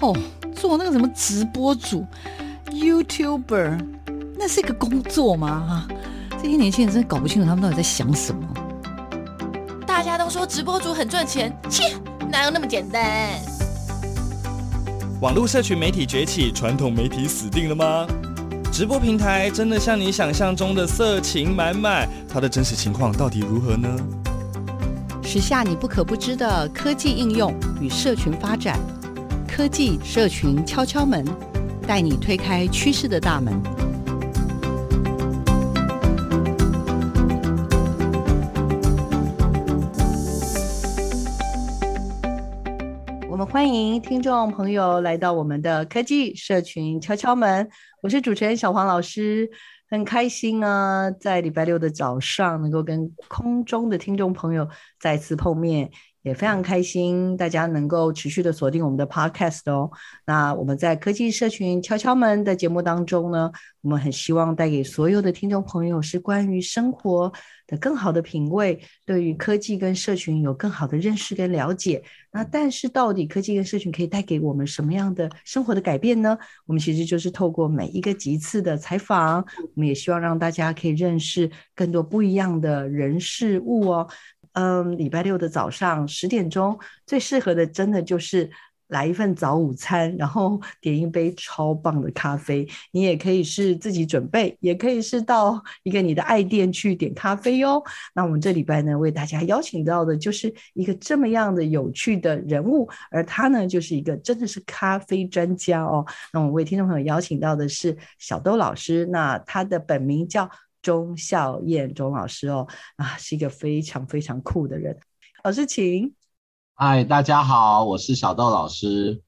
哦，做那个什么直播主，YouTuber，那是一个工作吗？哈，这些年轻人真的搞不清楚他们到底在想什么。大家都说直播主很赚钱，切，哪有那么简单？网络社群媒体崛起，传统媒体死定了吗？直播平台真的像你想象中的色情满满？它的真实情况到底如何呢？时下你不可不知的科技应用与社群发展，科技社群敲敲门，带你推开趋势的大门。我们欢迎听众朋友来到我们的科技社群敲敲门，我是主持人小黄老师。很开心啊，在礼拜六的早上能够跟空中的听众朋友再次碰面，也非常开心大家能够持续的锁定我们的 Podcast 哦。那我们在科技社群敲敲门的节目当中呢，我们很希望带给所有的听众朋友是关于生活的更好的品味，对于科技跟社群有更好的认识跟了解。那但是到底科技跟社群可以带给我们什么样的生活的改变呢？我们其实就是透过每一个集次的采访，我们也希望让大家可以认识更多不一样的人事物哦。嗯，礼拜六的早上十点钟最适合的，真的就是。来一份早午餐，然后 点一杯超棒的咖啡。你也可以是自己准备，也可以是到一个你的爱店去点咖啡哟。那我们这礼拜呢，为大家邀请到的就是一个这么样的有趣的人物，而他呢，就是一个真的是咖啡专家哦。那我们为听众朋友邀请到的是小豆老师，那他的本名叫钟孝燕钟老师哦，啊，是一个非常非常酷的人。老师，请。嗨，大家好，我是小豆老师。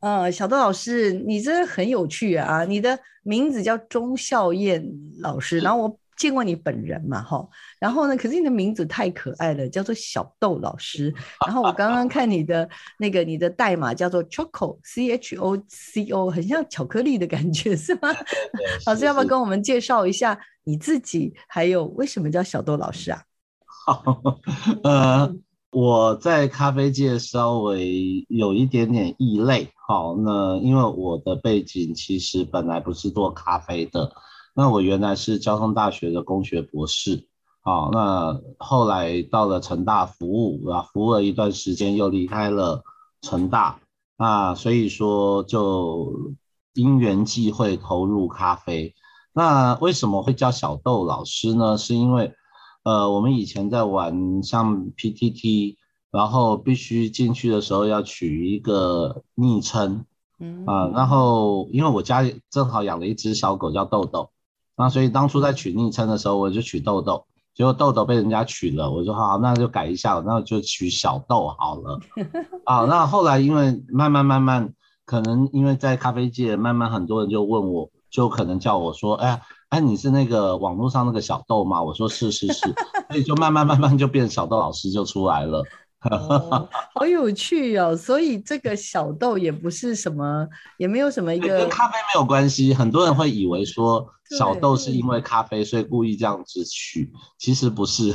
呃，小豆老师，你真的很有趣啊！你的名字叫钟孝燕老师，然后我见过你本人嘛，哈。然后呢，可是你的名字太可爱了，叫做小豆老师。然后我刚刚看你的那个你的代码叫做 Choco C H O C O，很像巧克力的感觉，是吗？老师要不要跟我们介绍一下你自己，还有为什么叫小豆老师啊？好，呃。我在咖啡界稍微有一点点异类，好，那因为我的背景其实本来不是做咖啡的，那我原来是交通大学的工学博士，好，那后来到了成大服务，啊，服务了一段时间又离开了成大，那所以说就因缘际会投入咖啡，那为什么会叫小豆老师呢？是因为呃，我们以前在玩像 PTT，然后必须进去的时候要取一个昵称，嗯啊，然后因为我家里正好养了一只小狗叫豆豆，那所以当初在取昵称的时候我就取豆豆，结果豆豆被人家取了，我说好，那就改一下，那就取小豆好了，啊，那后来因为慢慢慢慢，可能因为在咖啡界慢慢很多人就问我，就可能叫我说，哎呀。哎，你是那个网络上那个小豆吗？我说是是是，所以就慢慢慢慢就变小豆老师就出来了。哦，好有趣哦！所以这个小豆也不是什么，也没有什么一个跟咖啡没有关系。很多人会以为说 小豆是因为咖啡，所以故意这样子取，其实不是，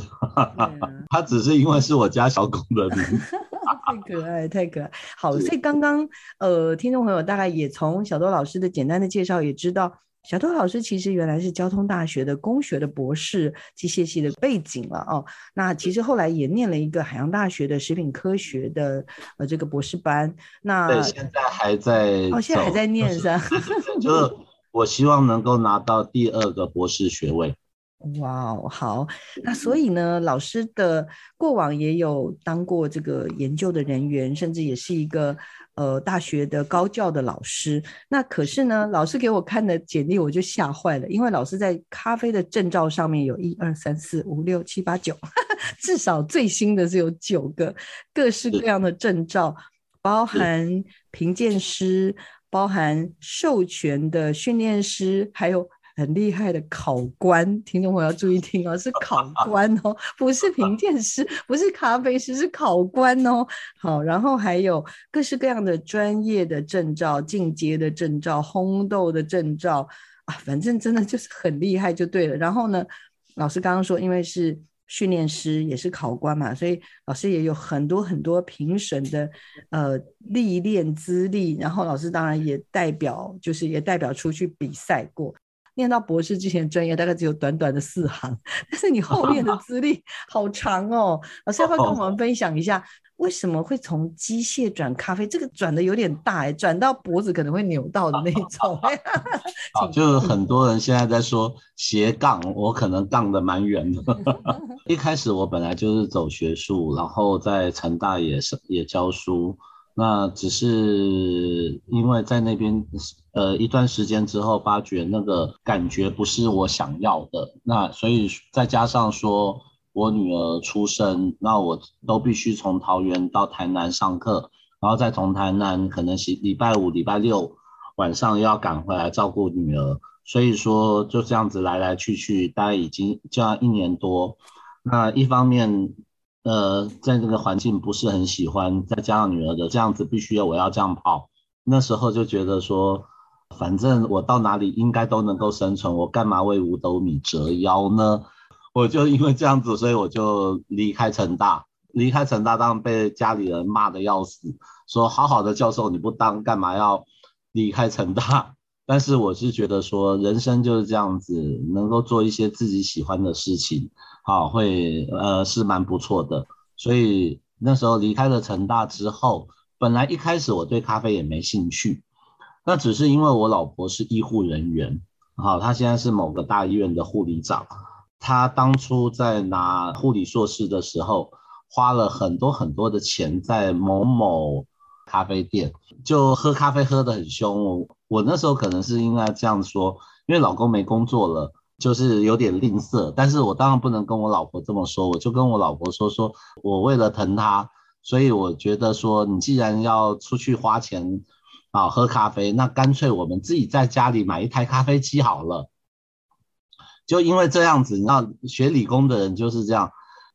它只是因为是我家小狗的名字。太可爱，太可爱。好，所以刚刚呃，听众朋友大概也从小豆老师的简单的介绍也知道。小偷老师其实原来是交通大学的工学的博士，机械系的背景了哦。那其实后来也念了一个海洋大学的食品科学的呃这个博士班。那对，现在还在哦，现在还在念是吧？就是我希望能够拿到第二个博士学位。哇哦，好。那所以呢，老师的过往也有当过这个研究的人员，甚至也是一个。呃，大学的高教的老师，那可是呢，老师给我看的简历，我就吓坏了，因为老师在咖啡的证照上面有一二三四五六七八九，至少最新的是有九个，各式各样的证照，包含评鉴师，包含授权的训练师，还有。很厉害的考官，听众朋友要注意听哦，是考官哦，不是评鉴师，不是咖啡师，是考官哦。好，然后还有各式各样的专业的证照、进阶的证照、烘豆的证照啊，反正真的就是很厉害就对了。然后呢，老师刚刚说，因为是训练师，也是考官嘛，所以老师也有很多很多评审的呃历练资历。然后老师当然也代表，就是也代表出去比赛过。念到博士之前的专业大概只有短短的四行，但是你后面的资历好长哦。老师要不要跟我们分享一下？为什么会从机械转咖啡？这个转的有点大哎，转到脖子可能会扭到的那种。好，就是很多人现在在说斜杠，我可能杠的蛮远的。一开始我本来就是走学术，然后在成大也是也教书，那只是因为在那边呃一段时间之后，发觉那个感觉不是我想要的，那所以再加上说。我女儿出生，那我都必须从桃园到台南上课，然后再从台南可能是礼拜五、礼拜六晚上又要赶回来照顾女儿，所以说就这样子来来去去，大概已经这样一年多。那一方面，呃，在这个环境不是很喜欢，再加上女儿的这样子必须要我要这样跑，那时候就觉得说，反正我到哪里应该都能够生存，我干嘛为五斗米折腰呢？我就因为这样子，所以我就离开成大。离开成大，当被家里人骂得要死，说好好的教授你不当，干嘛要离开成大？但是我是觉得说，人生就是这样子，能够做一些自己喜欢的事情，好，会呃是蛮不错的。所以那时候离开了成大之后，本来一开始我对咖啡也没兴趣，那只是因为我老婆是医护人员，好，她现在是某个大医院的护理长。她当初在拿护理硕士的时候，花了很多很多的钱在某某咖啡店，就喝咖啡喝得很凶。我那时候可能是应该这样说，因为老公没工作了，就是有点吝啬。但是我当然不能跟我老婆这么说，我就跟我老婆说，说我为了疼她，所以我觉得说，你既然要出去花钱啊喝咖啡，那干脆我们自己在家里买一台咖啡机好了。就因为这样子，你知道学理工的人就是这样，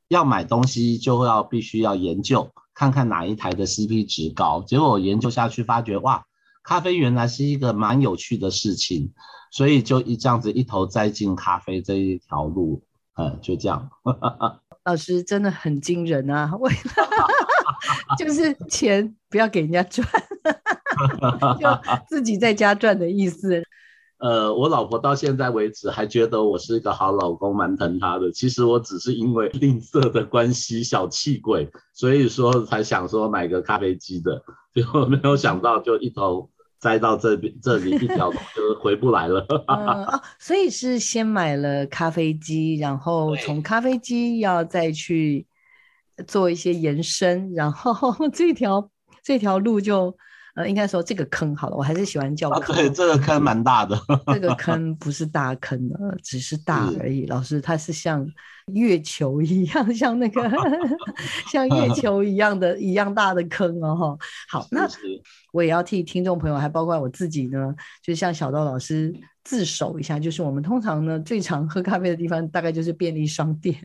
要买东西就要必须要研究，看看哪一台的 CP 值高。结果我研究下去，发觉哇，咖啡原来是一个蛮有趣的事情，所以就一这样子一头栽进咖啡这一条路，嗯，就这样。老师真的很惊人啊，为了 就是钱不要给人家赚，就自己在家赚的意思。呃，我老婆到现在为止还觉得我是一个好老公，蛮疼她的。其实我只是因为吝啬的关系，小气鬼，所以说才想说买个咖啡机的，结果没有想到就一头栽到这边这里一条路 就回不来了。嗯哦，所以是先买了咖啡机，然后从咖啡机要再去做一些延伸，然后 这条这条路就。呃，应该说这个坑好了，我还是喜欢叫坑。啊、对，这个坑蛮大的。这个坑不是大坑的，只是大而已。老师，它是像月球一样，像那个 像月球一样的一样大的坑哦。哈，好，那我也要替听众朋友，还包括我自己呢，就像小豆老师。自首一下，就是我们通常呢最常喝咖啡的地方，大概就是便利商店，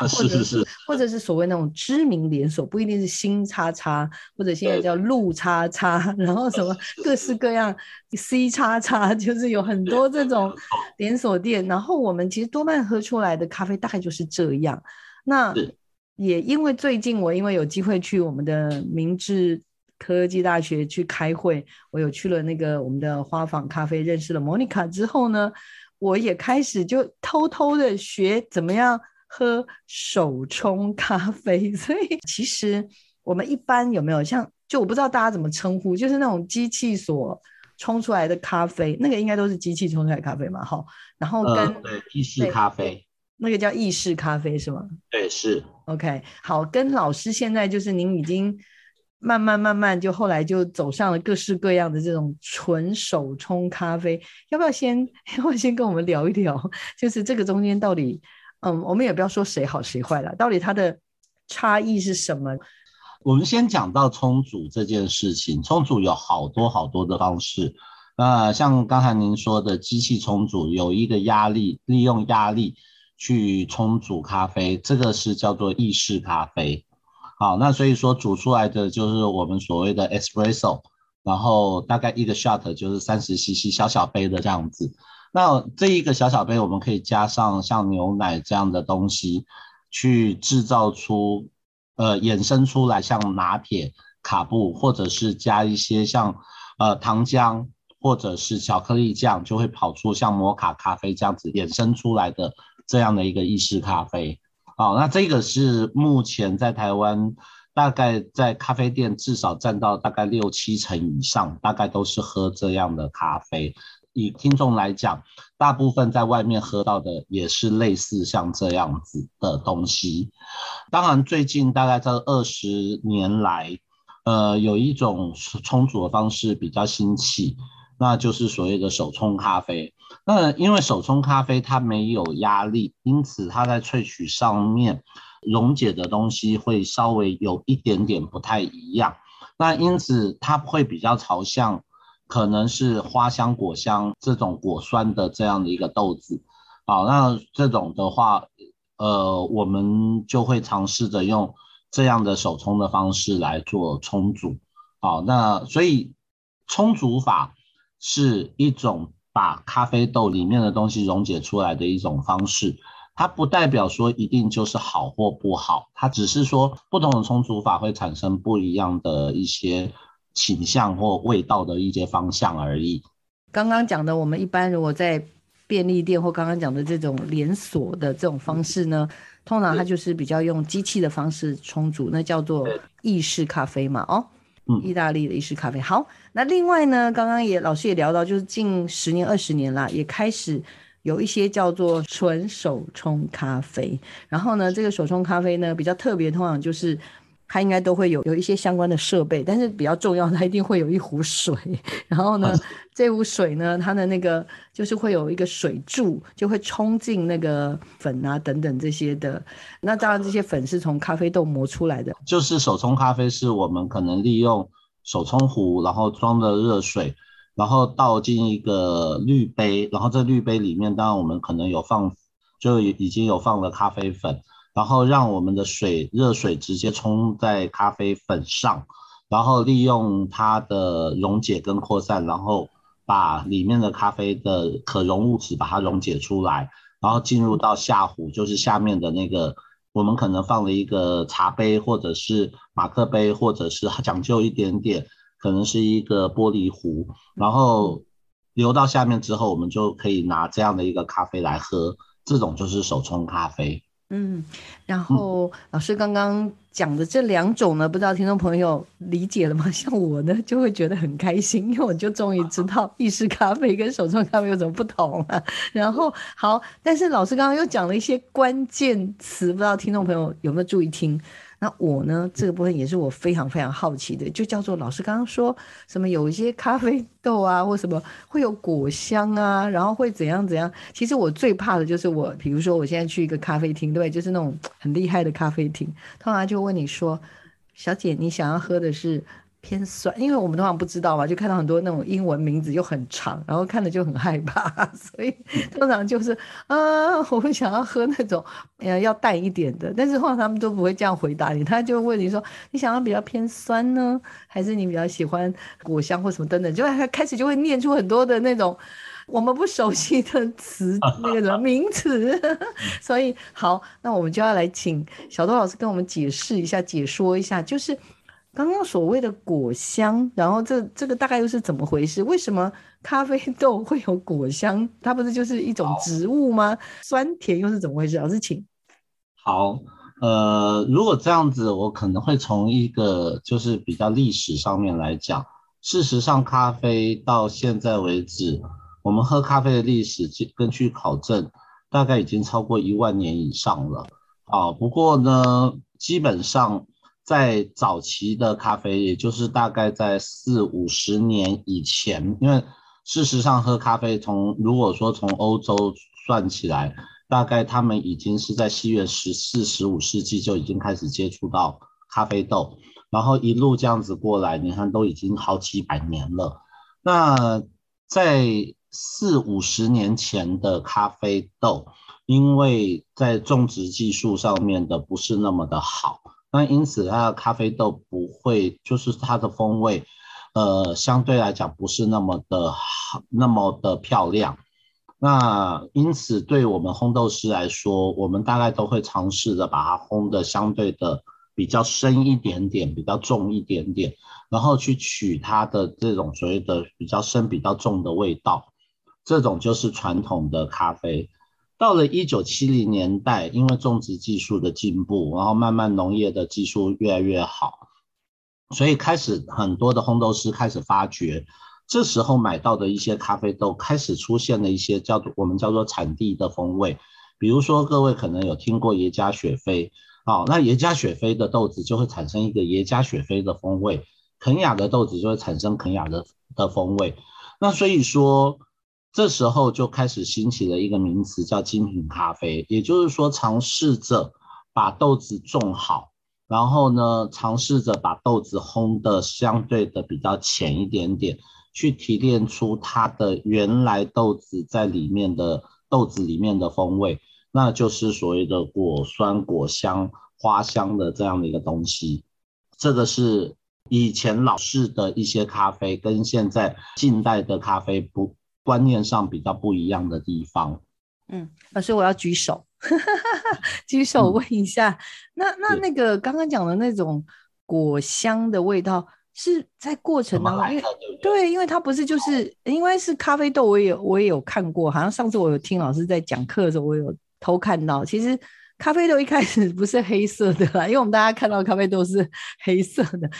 啊、是是是，或者是所谓那种知名连锁，不一定是新叉叉，或者现在叫路叉叉，然后什么各式各样 C 叉叉，就是有很多这种连锁店。然后我们其实多半喝出来的咖啡大概就是这样。那也因为最近我因为有机会去我们的明治。科技大学去开会，我有去了那个我们的花坊咖啡，认识了 Monica 之后呢，我也开始就偷偷的学怎么样喝手冲咖啡。所以其实我们一般有没有像，就我不知道大家怎么称呼，就是那种机器所冲出来的咖啡，那个应该都是机器冲出来的咖啡嘛？哈，然后跟、呃、对意式咖啡，那个叫意式咖啡是吗？对，是。OK，好，跟老师现在就是您已经。慢慢慢慢，就后来就走上了各式各样的这种纯手冲咖啡。要不要先，要不要先跟我们聊一聊？就是这个中间到底，嗯，我们也不要说谁好谁坏了，到底它的差异是什么？我们先讲到冲煮这件事情，冲煮有好多好多的方式。那像刚才您说的机器冲煮，有一个压力，利用压力去冲煮咖啡，这个是叫做意式咖啡。好，那所以说煮出来的就是我们所谓的 espresso，然后大概一个 shot 就是三十 cc 小小杯的这样子。那这一个小小杯我们可以加上像牛奶这样的东西，去制造出呃衍生出来像拿铁、卡布，或者是加一些像呃糖浆或者是巧克力酱，就会跑出像摩卡咖啡这样子衍生出来的这样的一个意式咖啡。好，那这个是目前在台湾。大概在咖啡店至少占到大概六七成以上，大概都是喝这样的咖啡。以听众来讲，大部分在外面喝到的也是类似像这样子的东西。当然，最近大概这二十年来，呃，有一种冲煮的方式比较兴起，那就是所谓的手冲咖啡。那因为手冲咖啡它没有压力，因此它在萃取上面。溶解的东西会稍微有一点点不太一样，那因此它会比较朝向可能是花香、果香这种果酸的这样的一个豆子。好，那这种的话，呃，我们就会尝试着用这样的手冲的方式来做冲煮。好，那所以冲煮法是一种把咖啡豆里面的东西溶解出来的一种方式。它不代表说一定就是好或不好，它只是说不同的冲煮法会产生不一样的一些倾向或味道的一些方向而已。刚刚讲的，我们一般如果在便利店或刚刚讲的这种连锁的这种方式呢，通常它就是比较用机器的方式冲煮，那叫做意式咖啡嘛，哦，意大利的意式咖啡。好，那另外呢，刚刚也老师也聊到，就是近十年、二十年啦，也开始。有一些叫做纯手冲咖啡，然后呢，这个手冲咖啡呢比较特别，通常就是它应该都会有有一些相关的设备，但是比较重要，它一定会有一壶水，然后呢，这壶水呢，它的那个就是会有一个水柱，就会冲进那个粉啊等等这些的。那当然，这些粉是从咖啡豆磨出来的。就是手冲咖啡是我们可能利用手冲壶，然后装的热水。然后倒进一个滤杯，然后这滤杯里面当然我们可能有放，就已经有放了咖啡粉，然后让我们的水热水直接冲在咖啡粉上，然后利用它的溶解跟扩散，然后把里面的咖啡的可溶物质把它溶解出来，然后进入到下壶，就是下面的那个我们可能放了一个茶杯或者是马克杯，或者是 讲究一点点。可能是一个玻璃壶，然后流到下面之后，我们就可以拿这样的一个咖啡来喝，这种就是手冲咖啡。嗯，然后老师刚刚讲的这两种呢，不知道听众朋友理解了吗？像我呢，就会觉得很开心，因为我就终于知道意式咖啡跟手冲咖啡有什么不同了。然后好，但是老师刚刚又讲了一些关键词，不知道听众朋友有没有注意听？那我呢，这个部分也是我非常非常好奇的，就叫做老师刚刚说什么有一些咖啡豆啊，或什么会有果香啊，然后会怎样怎样。其实我最怕的就是我，比如说我现在去一个咖啡厅，对，就是那种很厉害的咖啡厅，通常就问你说，小姐，你想要喝的是？偏酸，因为我们通常不知道嘛，就看到很多那种英文名字又很长，然后看着就很害怕，所以通常就是啊，我会想要喝那种呃要淡一点的，但是通常他们都不会这样回答你，他就问你说，你想要比较偏酸呢，还是你比较喜欢果香或什么等等，就他开始就会念出很多的那种我们不熟悉的词，那个什么名词，所以好，那我们就要来请小豆老师跟我们解释一下、解说一下，就是。刚刚所谓的果香，然后这这个大概又是怎么回事？为什么咖啡豆会有果香？它不是就是一种植物吗？酸甜又是怎么回事？老师请。好，呃，如果这样子，我可能会从一个就是比较历史上面来讲。事实上，咖啡到现在为止，我们喝咖啡的历史，根据考证，大概已经超过一万年以上了。啊，不过呢，基本上。在早期的咖啡，也就是大概在四五十年以前，因为事实上喝咖啡从如果说从欧洲算起来，大概他们已经是在西元十四、十五世纪就已经开始接触到咖啡豆，然后一路这样子过来，你看都已经好几百年了。那在四五十年前的咖啡豆，因为在种植技术上面的不是那么的好。那因此，它的咖啡豆不会，就是它的风味，呃，相对来讲不是那么的好，那么的漂亮。那因此，对我们烘豆师来说，我们大概都会尝试着把它烘的相对的比较深一点点，比较重一点点，然后去取它的这种所谓的比较深、比较重的味道。这种就是传统的咖啡。到了一九七零年代，因为种植技术的进步，然后慢慢农业的技术越来越好，所以开始很多的烘豆师开始发觉。这时候买到的一些咖啡豆开始出现了一些叫做我们叫做产地的风味，比如说各位可能有听过耶加雪菲，好，那耶加雪菲的豆子就会产生一个耶加雪菲的风味，肯亚的豆子就会产生肯亚的的风味，那所以说这时候就开始兴起了一个名词叫精品咖啡，也就是说尝试着把豆子种好，然后呢尝试着把豆子烘得相对的比较浅一点点。去提炼出它的原来豆子在里面的豆子里面的风味，那就是所谓的果酸、果香、花香的这样的一个东西。这个是以前老式的一些咖啡跟现在近代的咖啡不观念上比较不一样的地方。嗯，老师我要举手，举手问一下，嗯、那那那个刚刚讲的那种果香的味道。是在过程当中，因为对，因为它不是就是，因为是咖啡豆，我也有我也有看过，好像上次我有听老师在讲课的时候，我有偷看到，其实咖啡豆一开始不是黑色的啦，因为我们大家看到咖啡豆是黑色的，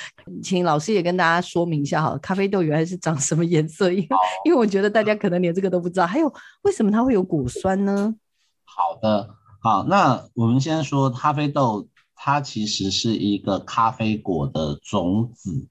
请老师也跟大家说明一下哈，咖啡豆原来是长什么颜色？因为 因为我觉得大家可能连这个都不知道，还有为什么它会有果酸呢？好的，好，那我们先说咖啡豆，它其实是一个咖啡果的种子。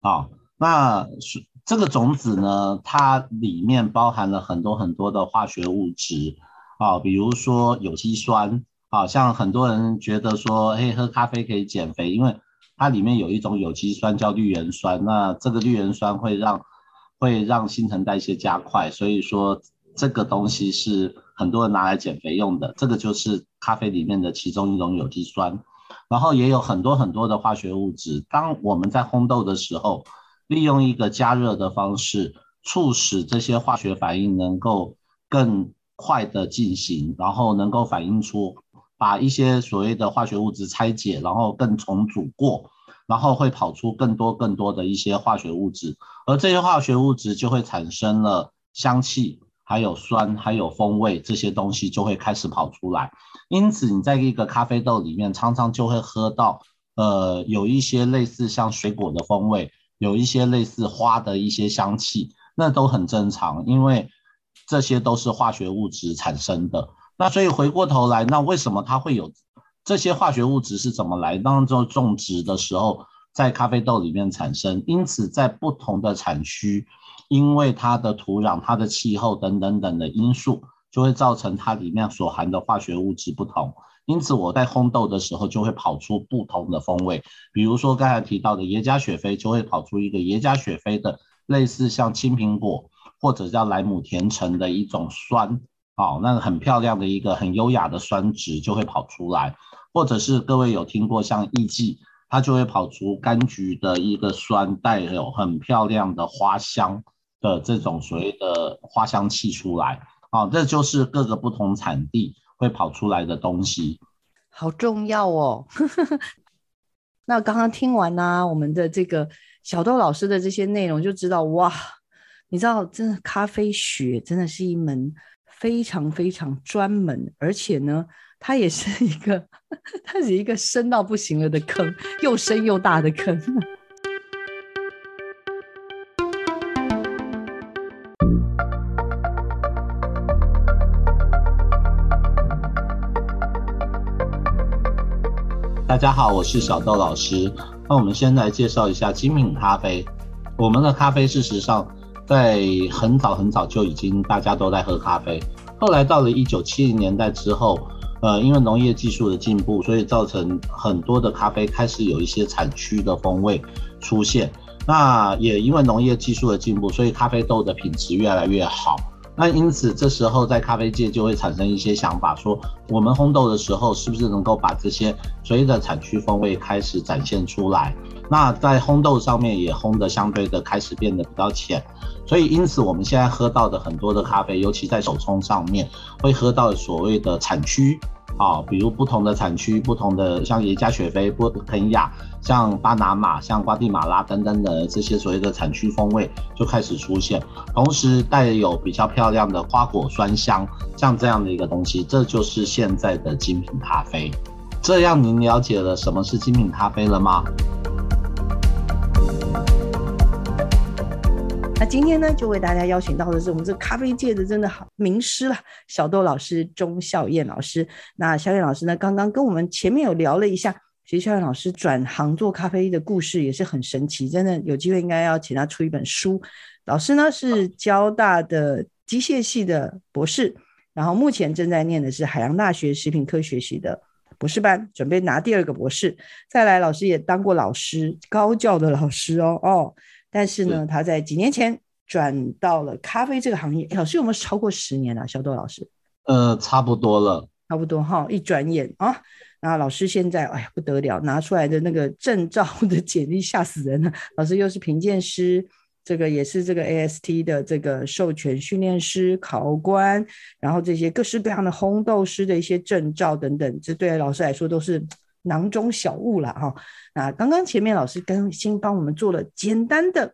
好，那是这个种子呢，它里面包含了很多很多的化学物质啊，比如说有机酸好，像很多人觉得说，嘿，喝咖啡可以减肥，因为它里面有一种有机酸叫绿原酸，那这个绿原酸会让会让新陈代谢加快，所以说这个东西是很多人拿来减肥用的，这个就是咖啡里面的其中一种有机酸。然后也有很多很多的化学物质。当我们在烘豆的时候，利用一个加热的方式，促使这些化学反应能够更快的进行，然后能够反映出把一些所谓的化学物质拆解，然后更重组过，然后会跑出更多更多的一些化学物质，而这些化学物质就会产生了香气。还有酸，还有风味，这些东西就会开始跑出来。因此，你在一个咖啡豆里面，常常就会喝到，呃，有一些类似像水果的风味，有一些类似花的一些香气，那都很正常，因为这些都是化学物质产生的。那所以回过头来，那为什么它会有这些化学物质是怎么来？当做种植的时候，在咖啡豆里面产生。因此，在不同的产区。因为它的土壤、它的气候等等等的因素，就会造成它里面所含的化学物质不同。因此，我在烘豆的时候就会跑出不同的风味。比如说刚才提到的耶加雪菲，就会跑出一个耶加雪菲的类似像青苹果或者叫莱姆甜橙的一种酸，好，那个很漂亮的一个很优雅的酸值就会跑出来。或者是各位有听过像艺妓，它就会跑出柑橘的一个酸，带有很漂亮的花香。的这种所谓的花香气出来，啊，这就是各个不同产地会跑出来的东西，好重要哦。那刚刚听完呢、我们的这个小豆老师的这些内容，就知道哇，你知道，真的咖啡学真的是一门非常非常专门，而且呢，它也是一个，它是一个深到不行了的坑，又深又大的坑。大家好，我是小豆老师。那我们先来介绍一下精品咖啡。我们的咖啡事实上在很早很早就已经大家都在喝咖啡。后来到了一九七零年代之后，呃，因为农业技术的进步，所以造成很多的咖啡开始有一些产区的风味出现。那也因为农业技术的进步，所以咖啡豆的品质越来越好。那因此这时候在咖啡界就会产生一些想法，说我们烘豆的时候是不是能够把这些所谓的产区风味开始展现出来？那在烘豆上面也烘得相对的开始变得比较浅，所以因此我们现在喝到的很多的咖啡，尤其在手冲上面会喝到所谓的产区。啊，比如不同的产区，不同的像耶加雪菲、波肯亚，像巴拿马、像瓜地马拉等等的这些所谓的产区风味就开始出现，同时带有比较漂亮的花果酸香，像这样的一个东西，这就是现在的精品咖啡。这样您了解了什么是精品咖啡了吗？那今天呢，就为大家邀请到的是我们这咖啡界的真的好名师了，小豆老师钟孝燕老师。那孝燕老师呢，刚刚跟我们前面有聊了一下，其实孝艳老师转行做咖啡的故事也是很神奇，真的有机会应该要请他出一本书。老师呢是交大的机械系的博士，然后目前正在念的是海洋大学食品科学系的博士班，准备拿第二个博士。再来，老师也当过老师，高教的老师哦哦。但是呢，他在几年前转到了咖啡这个行业。老师有没有超过十年了？小豆老师？呃，差不多了，差不多哈。一转眼啊，那老师现在哎呀不得了，拿出来的那个证照的简历吓死人了。老师又是评鉴师，这个也是这个 AST 的这个授权训练师、考官，然后这些各式各样的烘豆师的一些证照等等，这对老师来说都是。囊中小物了哈，那刚刚前面老师更新帮我们做了简单的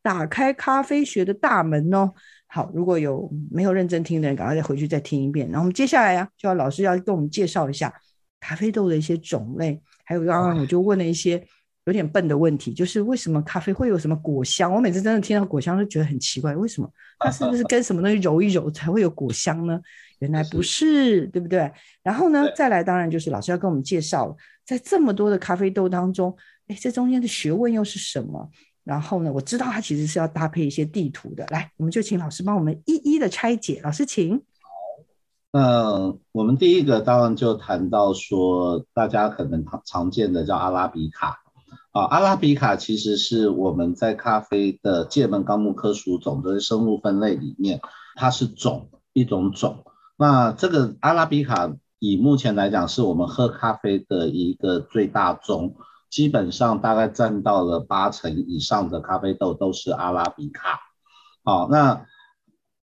打开咖啡学的大门哦。好，如果有没有认真听的人，赶快再回去再听一遍。然后我们接下来呀，就要老师要跟我们介绍一下咖啡豆的一些种类，还有刚刚我就问了一些有点笨的问题，就是为什么咖啡会有什么果香？我每次真的听到果香就觉得很奇怪，为什么？它是不是跟什么东西揉一揉才会有果香呢？原来不是，对不对？然后呢，再来，当然就是老师要跟我们介绍，在这么多的咖啡豆当中，哎，这中间的学问又是什么？然后呢，我知道它其实是要搭配一些地图的。来，我们就请老师帮我们一一的拆解。老师，请。好，那我们第一个当然就谈到说，大家可能常常见的叫阿拉比卡啊，阿拉比卡其实是我们在咖啡的界门纲目科属种的生物分类里面，它是种一种种。那这个阿拉比卡以目前来讲，是我们喝咖啡的一个最大宗，基本上大概占到了八成以上的咖啡豆都是阿拉比卡。好，那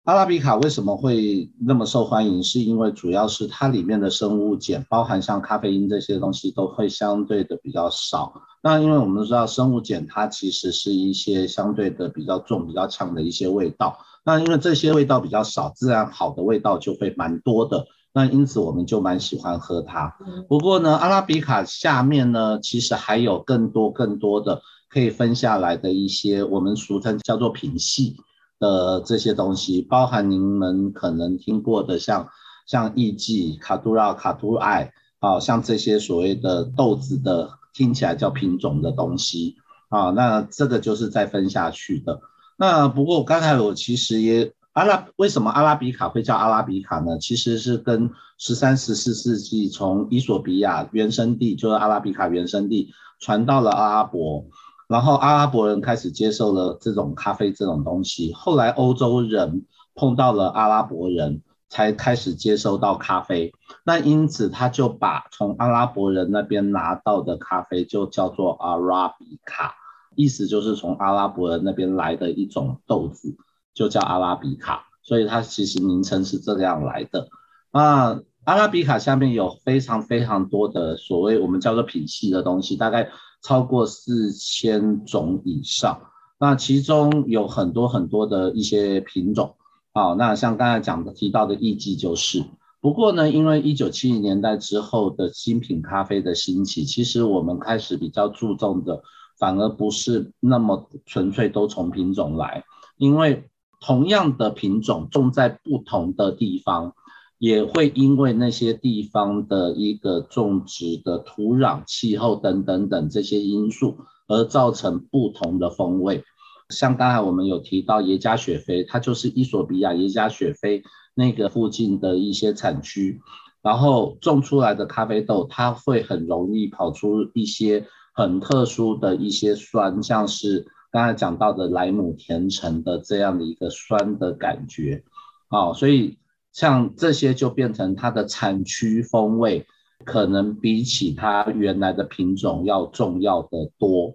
阿拉比卡为什么会那么受欢迎？是因为主要是它里面的生物碱，包含像咖啡因这些东西都会相对的比较少。那因为我们都知道生物碱它其实是一些相对的比较重、比较呛的一些味道。那因为这些味道比较少，自然好的味道就会蛮多的。那因此我们就蛮喜欢喝它。不过呢，阿拉比卡下面呢，其实还有更多更多的可以分下来的一些我们俗称叫做品系的这些东西，包含您们可能听过的像像艺妓、卡杜拉、卡杜艾，啊，像这些所谓的豆子的听起来叫品种的东西啊，那这个就是再分下去的。那不过刚才我其实也阿拉为什么阿拉比卡会叫阿拉比卡呢？其实是跟十三、十四世纪从伊索比亚原生地，就是阿拉比卡原生地传到了阿拉伯，然后阿拉伯人开始接受了这种咖啡这种东西，后来欧洲人碰到了阿拉伯人，才开始接收到咖啡。那因此他就把从阿拉伯人那边拿到的咖啡就叫做阿拉比卡。意思就是从阿拉伯人那边来的一种豆子，就叫阿拉比卡，所以它其实名称是这样来的。啊，阿拉比卡下面有非常非常多的所谓我们叫做品系的东西，大概超过四千种以上。那其中有很多很多的一些品种，啊，那像刚才讲的提到的艺伎就是。不过呢，因为一九七零年代之后的精品咖啡的兴起，其实我们开始比较注重的。反而不是那么纯粹都从品种来，因为同样的品种种在不同的地方，也会因为那些地方的一个种植的土壤、气候等等等这些因素，而造成不同的风味。像刚才我们有提到耶加雪菲，它就是伊索比亚耶加雪菲那个附近的一些产区，然后种出来的咖啡豆，它会很容易跑出一些。很特殊的一些酸，像是刚才讲到的莱姆甜橙的这样的一个酸的感觉，啊、所以像这些就变成它的产区风味可能比起它原来的品种要重要的多。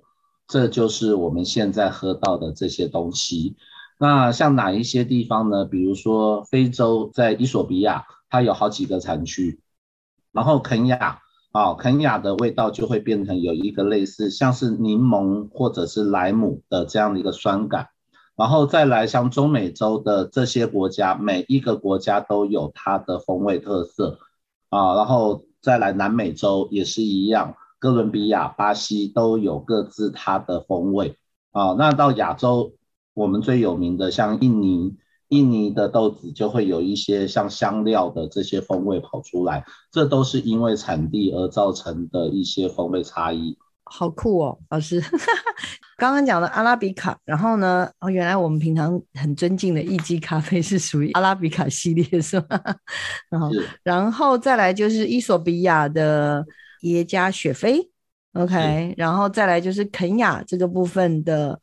这就是我们现在喝到的这些东西。那像哪一些地方呢？比如说非洲，在伊索比亚，它有好几个产区，然后肯亚啊，肯亚的味道就会变成有一个类似像是柠檬或者是莱姆的这样的一个酸感，然后再来像中美洲的这些国家，每一个国家都有它的风味特色啊，然后再来南美洲也是一样，哥伦比亚、巴西都有各自它的风味啊，那到亚洲。我们最有名的像印尼，印尼的豆子就会有一些像香料的这些风味跑出来，这都是因为产地而造成的一些风味差异。好酷哦，老师，刚刚讲的阿拉比卡，然后呢，哦，原来我们平常很尊敬的意基咖啡是属于阿拉比卡系列，是吗？然后，然后再来就是伊索比亚的耶加雪菲，OK，然后再来就是肯雅这个部分的。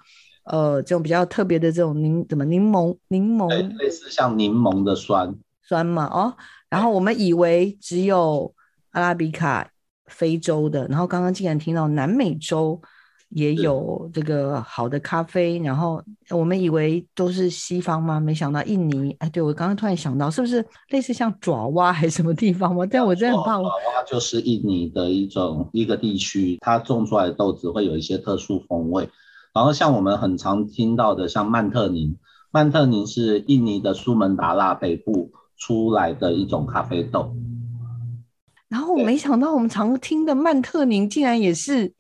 呃，这种比较特别的这种柠怎么柠檬柠檬，类似像柠檬的酸酸嘛哦，然后我们以为只有阿拉比卡非洲的，然后刚刚竟然听到南美洲也有这个好的咖啡，然后我们以为都是西方吗？没想到印尼，哎，对我刚刚突然想到，是不是类似像爪哇还是什么地方吗？但我真的很怕我，爪哇就是印尼的一种一个地区，它种出来的豆子会有一些特殊风味。然后像我们很常听到的，像曼特宁，曼特宁是印尼的苏门答腊北部出来的一种咖啡豆。然后我没想到，我们常听的曼特宁竟然也是，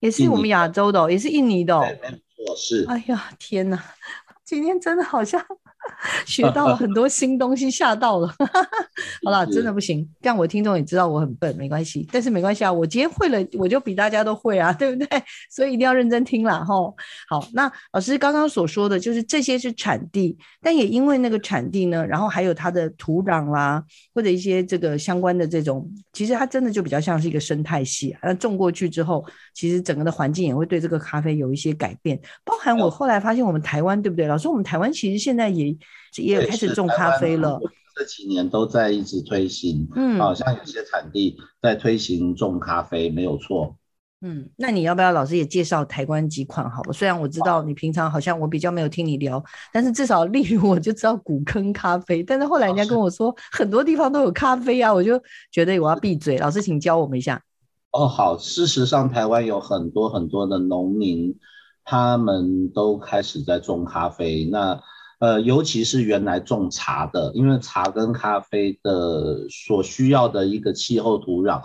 也是我们亚洲的，也是印尼的。对，没错，是。哎呀，天哪，今天真的好像。学到了很多新东西，吓到了。好了，真的不行，这样我听众也知道我很笨，没关系。但是没关系啊，我今天会了，我就比大家都会啊，对不对？所以一定要认真听啦。吼。好，那老师刚刚所说的就是这些是产地，但也因为那个产地呢，然后还有它的土壤啦，或者一些这个相关的这种，其实它真的就比较像是一个生态系。那种过去之后，其实整个的环境也会对这个咖啡有一些改变。包含我后来发现，我们台湾对不对？老师，我们台湾其实现在也。也有开始种咖啡了，这几年都在一直推行，嗯，好像有些产地在推行种咖啡，没有错。嗯，那你要不要老师也介绍台湾几款好了？虽然我知道你平常好像我比较没有听你聊，但是至少例如我就知道古坑咖啡，但是后来人家跟我说很多地方都有咖啡啊，我就觉得我要闭嘴。老师，请教我们一下。哦，好，事实上台湾有很多很多的农民，他们都开始在种咖啡，那。呃，尤其是原来种茶的，因为茶跟咖啡的所需要的一个气候土壤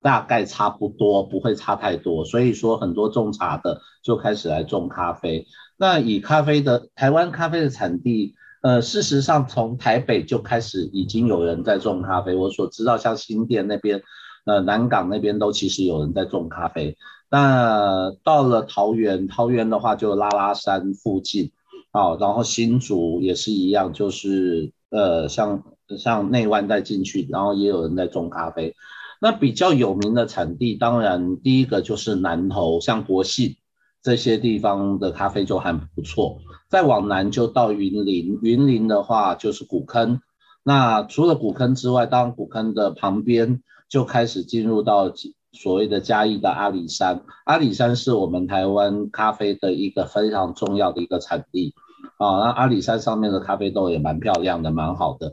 大概差不多，不会差太多，所以说很多种茶的就开始来种咖啡。那以咖啡的台湾咖啡的产地，呃，事实上从台北就开始已经有人在种咖啡。我所知道，像新店那边，呃，南港那边都其实有人在种咖啡。那到了桃园，桃园的话就拉拉山附近。好，然后新竹也是一样，就是呃，像像内湾再进去，然后也有人在种咖啡。那比较有名的产地，当然第一个就是南投，像国信这些地方的咖啡就还不错。再往南就到云林，云林的话就是古坑。那除了古坑之外，当然古坑的旁边就开始进入到所谓的嘉义的阿里山。阿里山是我们台湾咖啡的一个非常重要的一个产地。啊，那阿里山上面的咖啡豆也蛮漂亮的，蛮好的。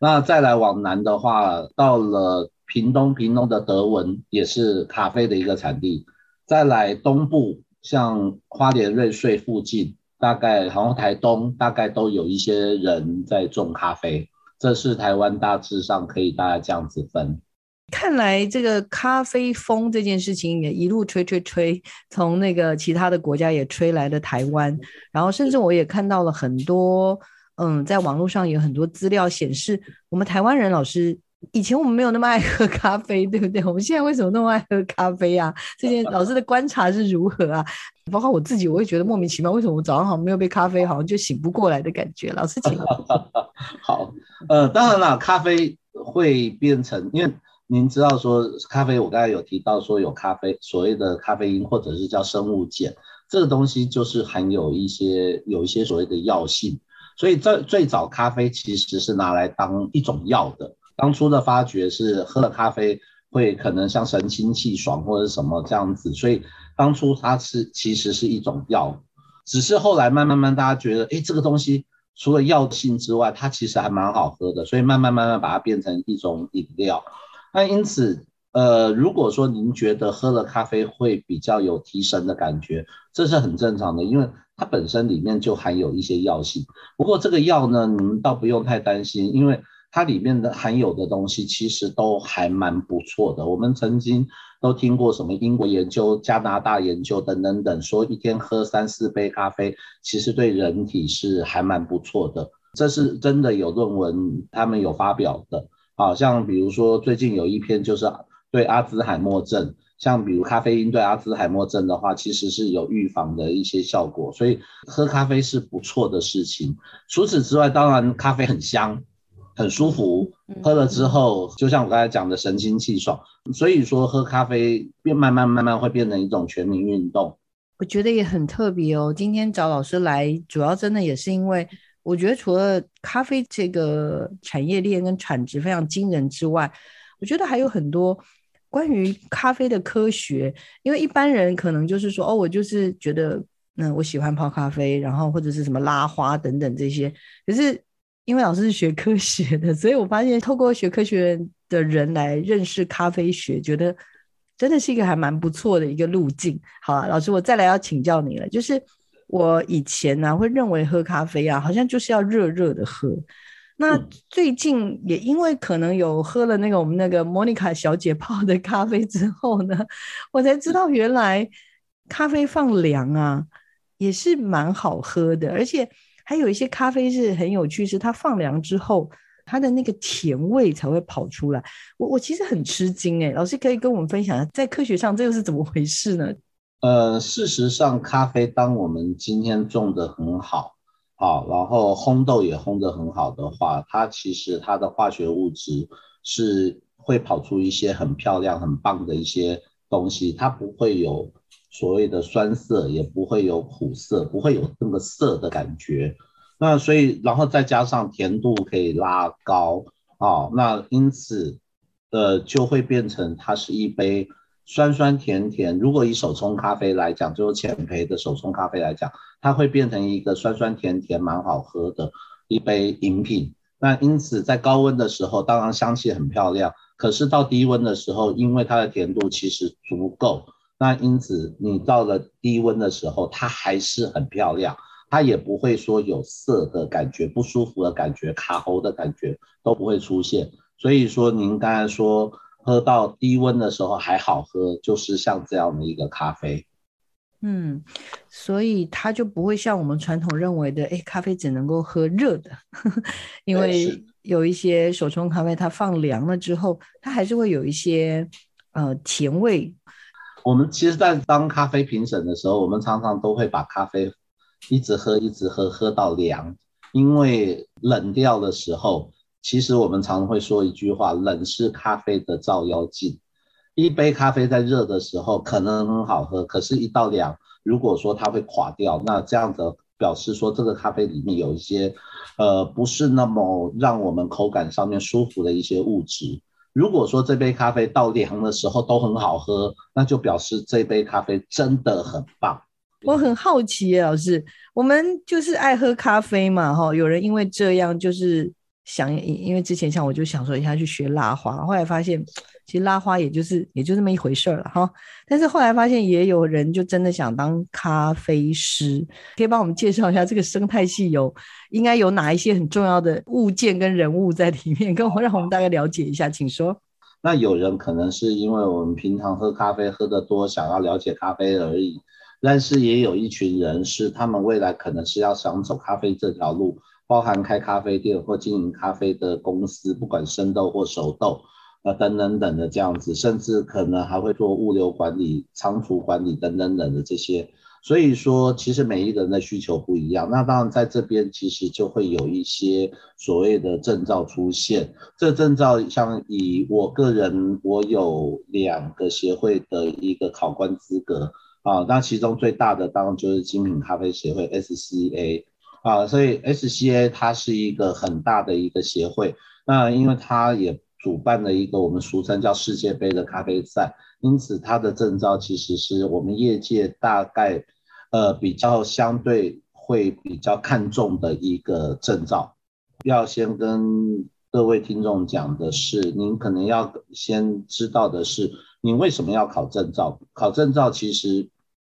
那再来往南的话，到了屏东，屏东的德文也是咖啡的一个产地。再来东部，像花莲瑞穗附近，大概好像台东大概都有一些人在种咖啡。这是台湾大致上可以大概这样子分。看来这个咖啡风这件事情也一路吹吹吹，从那个其他的国家也吹来了台湾，然后甚至我也看到了很多，嗯，在网络上有很多资料显示，我们台湾人老师以前我们没有那么爱喝咖啡，对不对？我们现在为什么那么爱喝咖啡啊？这件老师的观察是如何啊？包括我自己，我也觉得莫名其妙，为什么我早上好像没有杯咖啡，好像就醒不过来的感觉？老师请。好，呃，当然了，咖啡会变成因为。您知道说咖啡，我刚才有提到说有咖啡所谓的咖啡因或者是叫生物碱，这个东西就是含有一些有一些所谓的药性，所以这最早咖啡其实是拿来当一种药的。当初的发觉是喝了咖啡会可能像神清气爽或者什么这样子，所以当初它是其实是一种药。只是后来慢慢慢大家觉得，哎，这个东西除了药性之外，它其实还蛮好喝的，所以慢慢慢慢把它变成一种饮料。那因此，呃，如果说您觉得喝了咖啡会比较有提神的感觉，这是很正常的，因为它本身里面就含有一些药性。不过这个药呢，你们倒不用太担心，因为它里面的含有的东西其实都还蛮不错的。我们曾经。都听过什么英国研究、加拿大研究等等等，说一天喝三四杯咖啡，其实对人体是还蛮不错的。这是真的有论文，他们有发表的。好像比如说最近有一篇就是对阿兹海默症，像比如咖啡因对阿兹海默症的话，其实是有预防的一些效果。所以喝咖啡是不错的事情。除此之外，当然咖啡很香。很舒服，喝了之后，就像我刚才讲的神清气爽，所以说喝咖啡变慢慢慢慢会变成一种全民运动。我觉得也很特别哦。今天找老师来，主要真的也是因为我觉得除了咖啡这个产业链跟产值非常惊人之外，我觉得还有很多关于咖啡的科学。因为一般人可能就是说，哦，我就是觉得，嗯，我喜欢泡咖啡，然后或者是什么拉花等等这些，可是。因为老师是学科学的，所以我发现透过学科学的人来认识咖啡学，觉得真的是一个还蛮不错的一个路径。好啊，老师，我再来要请教你了，就是我以前呢、啊、会认为喝咖啡啊，好像就是要热热的喝。那最近也因为可能有喝了那个我们那个莫妮卡小姐泡的咖啡之后呢，我才知道原来咖啡放凉啊也是蛮好喝的，而且。还有一些咖啡是很有趣，是它放凉之后，它的那个甜味才会跑出来。我我其实很吃惊哎，老师可以跟我们分享在科学上这又是怎么回事呢？呃，事实上，咖啡当我们今天种得很好，好，然后烘豆也烘得很好的话，它其实它的化学物质是会跑出一些很漂亮、很棒的一些东西，它不会有。所谓的酸涩也不会有苦涩，不会有那么涩的感觉。那所以，然后再加上甜度可以拉高啊、那因此，呃，就会变成它是一杯酸酸甜甜。如果以手冲咖啡来讲，就是浅焙的手冲咖啡来讲，它会变成一个酸酸甜甜蛮好喝的一杯饮品。那因此，在高温的时候，当然香气很漂亮。可是到低温的时候，因为它的甜度其实足够。那因此，你到了低温的时候，它还是很漂亮，它也不会说有涩的感觉、不舒服的感觉、卡喉的感觉都不会出现。所以说，您刚才说喝到低温的时候还好喝，就是像这样的一个咖啡。嗯，所以它就不会像我们传统认为的，哎，咖啡只能够喝热的，呵呵，因为有一些手冲咖啡它放凉了之后，它还是会有一些呃甜味。我们其实，在当咖啡评审的时候，我们常常都会把咖啡一直喝，一直喝，喝到凉。因为冷掉的时候，其实我们常常会说一句话：冷是咖啡的照妖镜。一杯咖啡在热的时候可能很好喝，可是一到凉，如果说它会垮掉，那这样子表示说这个咖啡里面有一些，呃，不是那么让我们口感上面舒服的一些物质。如果说这杯咖啡到凉的时候都很好喝，那就表示这杯咖啡真的很棒。我很好奇，老师，我们就是爱喝咖啡嘛，哈，有人因为这样就是想，因为之前像我就想说一下去学拉花，后来发现。其实拉花也就是也就那么一回事了哈，但是后来发现也有人就真的想当咖啡师，可以帮我们介绍一下这个生态系有应该有哪一些很重要的物件跟人物在里面，跟我让我们大概了解一下，请说。那有人可能是因为我们平常喝咖啡喝得多，想要了解咖啡而已，但是也有一群人是他们未来可能是要想走咖啡这条路，包含开咖啡店或经营咖啡的公司，不管生豆或熟豆。啊，等等等的这样子，甚至可能还会做物流管理、仓储管理等等等的这些。所以说，其实每一个人的需求不一样。那当然，在这边其实就会有一些所谓的证照出现。这证照像以我个人，我有两个协会的一个考官资格啊。那其中最大的当然就是精品咖啡协会 SCA。啊，所以 SCA 它是一个很大的一个协会，那因为它也主办了一个我们俗称叫世界杯的咖啡赛，因此它的证照其实是我们业界大概呃比较相对会比较看重的一个证照。要先跟各位听众讲的是，您可能要先知道的是，您为什么要考证照？考证照其实。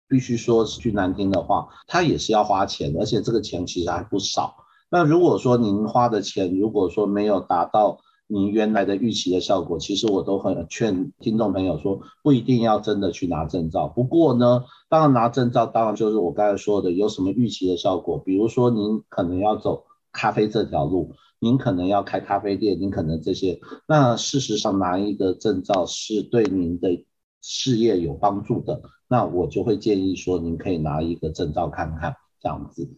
必须说句难听的话，它也是要花钱，而且这个钱其实还不少。那如果说您花的钱，如果说没有达到您原来的预期的效果，其实我都很劝听众朋友说，不一定要真的去拿证照。不过呢，当然拿证照，当然就是我刚才说的，有什么预期的效果，比如说您可能要走咖啡这条路，您可能要开咖啡店，您可能这些。那事实上拿一个证照是对您的事业有帮助的。那我就会建议说，您可以拿一个证照看看，这样子。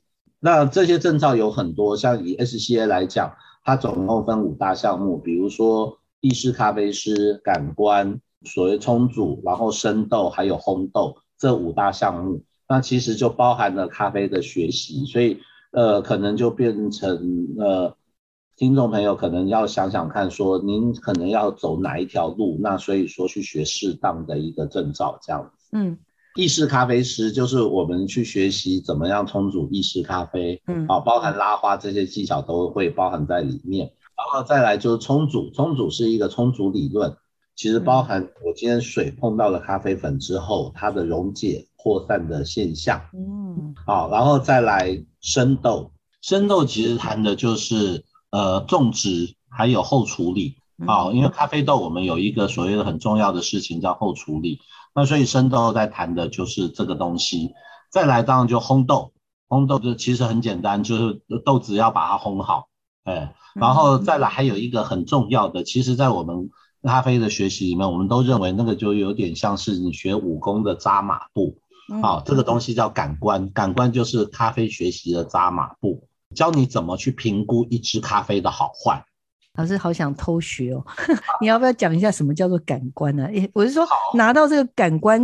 那这些证照有很多，像以 SCA 来讲，它总共分五大项目，比如说意式咖啡师、感官、所谓冲煮，然后生豆还有烘豆这五大项目。那其实就包含了咖啡的学习，所以呃，可能就变成呃，听众朋友可能要想想看，说您可能要走哪一条路，那所以说去学适当的一个证照，这样。嗯，意式咖啡师就是我们去学习怎么样冲煮意式咖啡，嗯，啊，包含拉花这些技巧都会包含在里面。然后再来就是冲煮，冲煮是一个冲煮理论，其实包含我今天水碰到了咖啡粉之后，它的溶解扩散的现象，嗯，好，然后再来生豆，生豆其实谈的就是呃种植还有后处理，好，因为咖啡豆我们有一个所谓的很重要的事情叫后处理。那所以生豆在谈的就是这个东西，再来当然就烘豆，烘豆就其实很简单，就是豆子要把它烘好，哎，然后再来还有一个很重要的，其实在我们咖啡的学习里面，我们都认为那个就有点像是你学武功的扎马步，啊，这个东西叫感官，感官就是咖啡学习的扎马步，教你怎么去评估一支咖啡的好坏。老师好想偷学哦，你要不要讲一下什么叫做感官呢？啊？诶，我是说拿到这个感官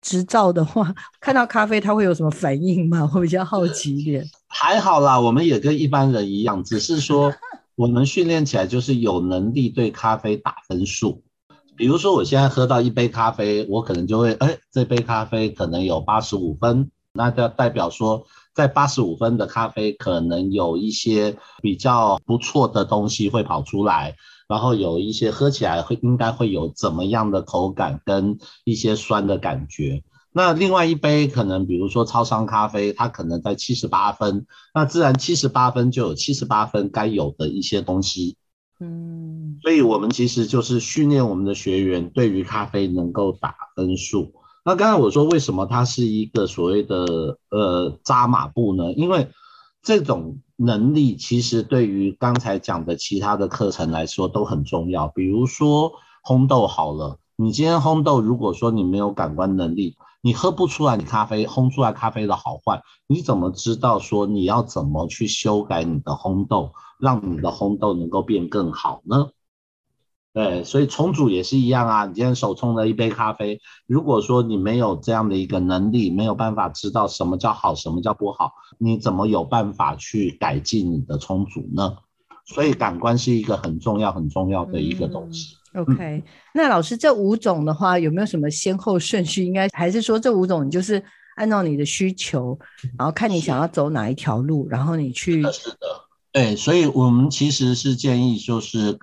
执照的话，看到咖啡它会有什么反应吗？我比较好奇一点。还好啦，我们也跟一般人一样，只是说我们训练起来就是有能力对咖啡打分数。比如说我现在喝到一杯咖啡，我可能就会，哎，这杯咖啡可能有八十五分，那就代表说。在八十五分的咖啡，可能有一些比较不错的东西会跑出来，然后有一些喝起来会应该会有怎么样的口感跟一些酸的感觉。那另外一杯可能比如说超商咖啡，它可能在七十八分，那自然七十八分就有七十八分该有的一些东西。嗯，所以我们其实就是训练我们的学员对于咖啡能够打分数。那刚才我说为什么它是一个所谓的呃扎马步呢？因为这种能力其实对于刚才讲的其他的课程来说都很重要。比如说烘豆好了，你今天烘豆，如果说你没有感官能力，你喝不出来你咖啡烘出来咖啡的好坏，你怎么知道说你要怎么去修改你的烘豆，让你的烘豆能够变更好呢？对，所以冲煮也是一样啊。你今天手冲了一杯咖啡，如果说你没有这样的一个能力，没有办法知道什么叫好，什么叫不好，你怎么有办法去改进你的冲煮呢？所以感官是一个很重要、很重要的一个东西。嗯、OK，、嗯、那老师这五种的话，有没有什么先后顺序？应该还是说这五种你就是按照你的需求，然后看你想要走哪一条路，然后你去。是的，是的。对，所以我们其实是建议就是。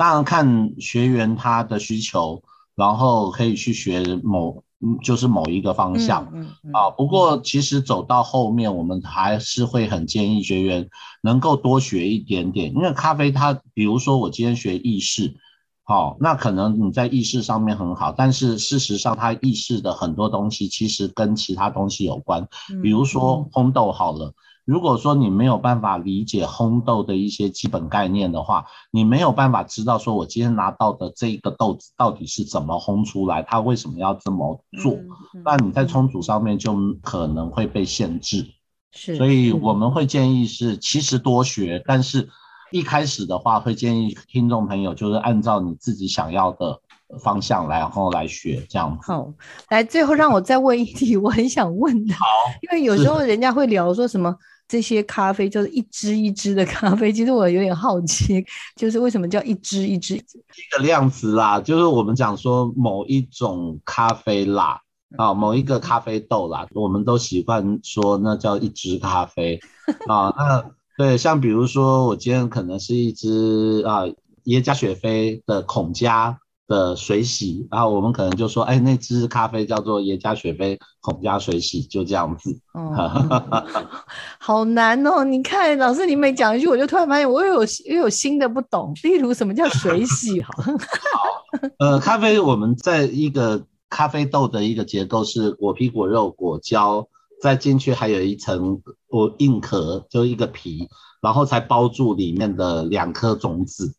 当然看学员他的需求，然后可以去学某，就是某一个方向，嗯嗯、啊。不过其实走到后面，我们还是会很建议学员能够多学一点点，因为咖啡它，比如说我今天学意式，好，那可能你在意识上面很好，但是事实上它意识的很多东西其实跟其他东西有关，比如说烘豆好了。如果说你没有办法理解烘豆的一些基本概念的话，你没有办法知道说我今天拿到的这个豆子到底是怎么烘出来，它为什么要这么做，那你在冲煮上面就可能会被限制。是，所以我们会建议是其实多学，但是一开始的话会建议听众朋友就是按照你自己想要的方向来，然后来学这样。好，来最后让我再问一题，我很想问的，好，因为有时候人家会聊说什么。这些咖啡就是一支一支的咖啡，其实我有点好奇，就是为什么叫一支一支？一个量词啦，就是我们讲说某一种咖啡啦，啊，某一个咖啡豆啦，我们都习惯说那叫一支咖啡啊。那对，像比如说我今天可能是一支啊耶加雪菲的孔加。的水洗，然后我们可能就说，哎，那支咖啡叫做耶加雪菲孔加水洗，就这样子。哦，好难哦！你看，老师你每讲一句，我就突然发现我又有又有新的不懂。例如，什么叫水洗？好，好，呃，咖啡我们在一个咖啡豆的一个结构是果皮、果肉、果胶，再进去还有一层果硬壳，就一个皮，然后才包住里面的两颗种子。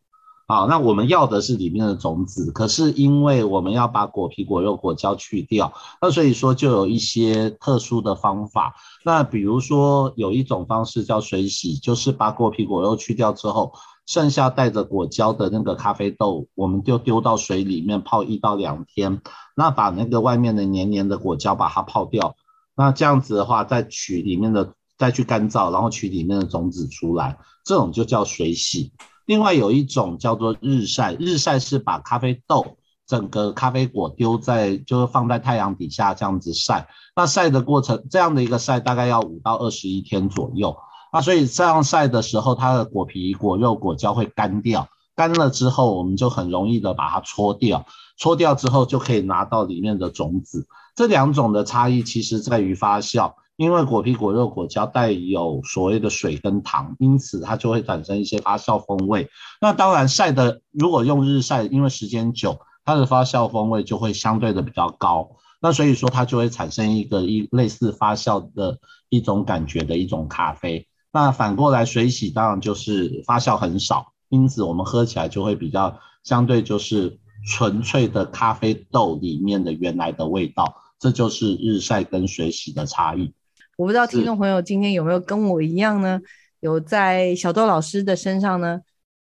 好，那我们要的是里面的种子，可是因为我们要把果皮、果肉、果胶去掉，那所以说就有一些特殊的方法。那比如说有一种方式叫水洗，就是把果皮、果肉去掉之后，剩下带着果胶的那个咖啡豆，我们就丢到水里面泡一到两天，那把那个外面的黏黏的果胶把它泡掉，那这样子的话再取里面的，再去干燥，然后取里面的种子出来，这种就叫水洗。另外有一种叫做日晒，日晒是把咖啡豆整个咖啡果丢在，就是放在太阳底下这样子晒。那晒的过程，这样的一个晒大概要五到二十一天左右。那所以这样晒的时候，它的果皮、果肉、果胶会干掉。干了之后，我们就很容易的把它搓掉。搓掉之后，就可以拿到里面的种子。这两种的差异其实在于发酵。因为果皮、果肉、果胶带有所谓的水跟糖，因此它就会产生一些发酵风味。那当然晒的，如果用日晒，因为时间久，它的发酵风味就会相对的比较高。那所以说它就会产生一个一类似发酵的一种感觉的一种咖啡。那反过来水洗当然就是发酵很少，因此我们喝起来就会比较相对就是纯粹的咖啡豆里面的原来的味道。这就是日晒跟水洗的差异。我不知道听众朋友今天有没有跟我一样呢？有在小豆老师的身上呢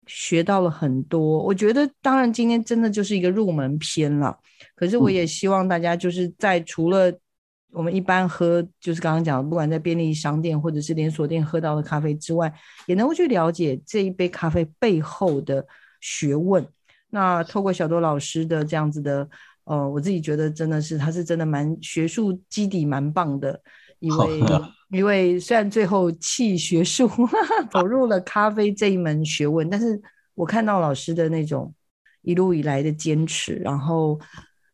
学到了很多。我觉得当然今天真的就是一个入门篇了。可是我也希望大家就是在除了我们一般喝，就是刚刚讲的，不管在便利商店或者是连锁店喝到的咖啡之外，也能够去了解这一杯咖啡背后的学问。那透过小豆老师的这样子的，呃，我自己觉得真的是他是真的蛮学术基底蛮棒的。一位一位，虽然最后弃学术，走入了咖啡这一门学问，但是我看到老师的那种一路以来的坚持，然后，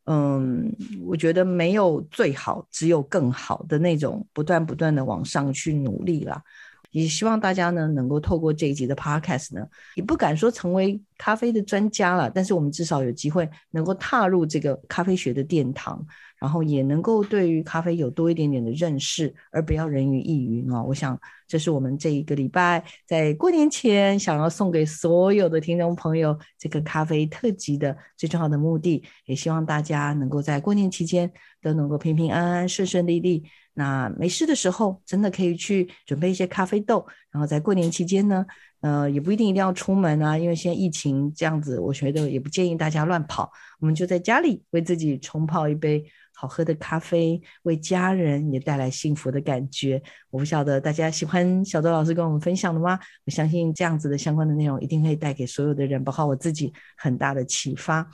嗯，我觉得没有最好，只有更好的那种不断不断的往上去努力啦。也希望大家呢，能够透过这一集的 podcast 呢，也不敢说成为咖啡的专家了，但是我们至少有机会能够踏入这个咖啡学的殿堂。然后也能够对于咖啡有多一点点的认识，而不要人云亦云啊！我想这是我们这一个礼拜在过年前想要送给所有的听众朋友这个咖啡特辑的最重要的目的。也希望大家能够在过年期间都能够平平安安、顺顺利利。那没事的时候，真的可以去准备一些咖啡豆。然后在过年期间呢，呃，也不一定一定要出门啊，因为现在疫情这样子，我觉得也不建议大家乱跑。我们就在家里为自己冲泡一杯。好喝的咖啡，为家人也带来幸福的感觉。我不晓得大家喜欢小周老师跟我们分享的吗？我相信这样子的相关的内容一定会带给所有的人，包括我自己很大的启发。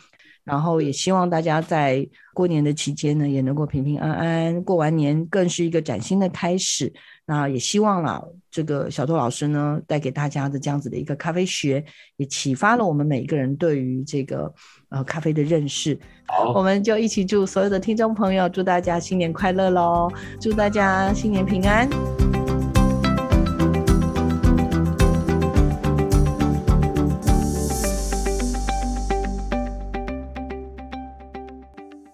然后也希望大家在过年的期间呢，也能够平平安安过完年，更是一个崭新的开始。那也希望啦，这个小豆老师呢，带给大家的这样子的一个咖啡学，也启发了我们每一个人对于这个呃咖啡的认识。好，我们就一起祝所有的听众朋友，祝大家新年快乐喽！祝大家新年平安。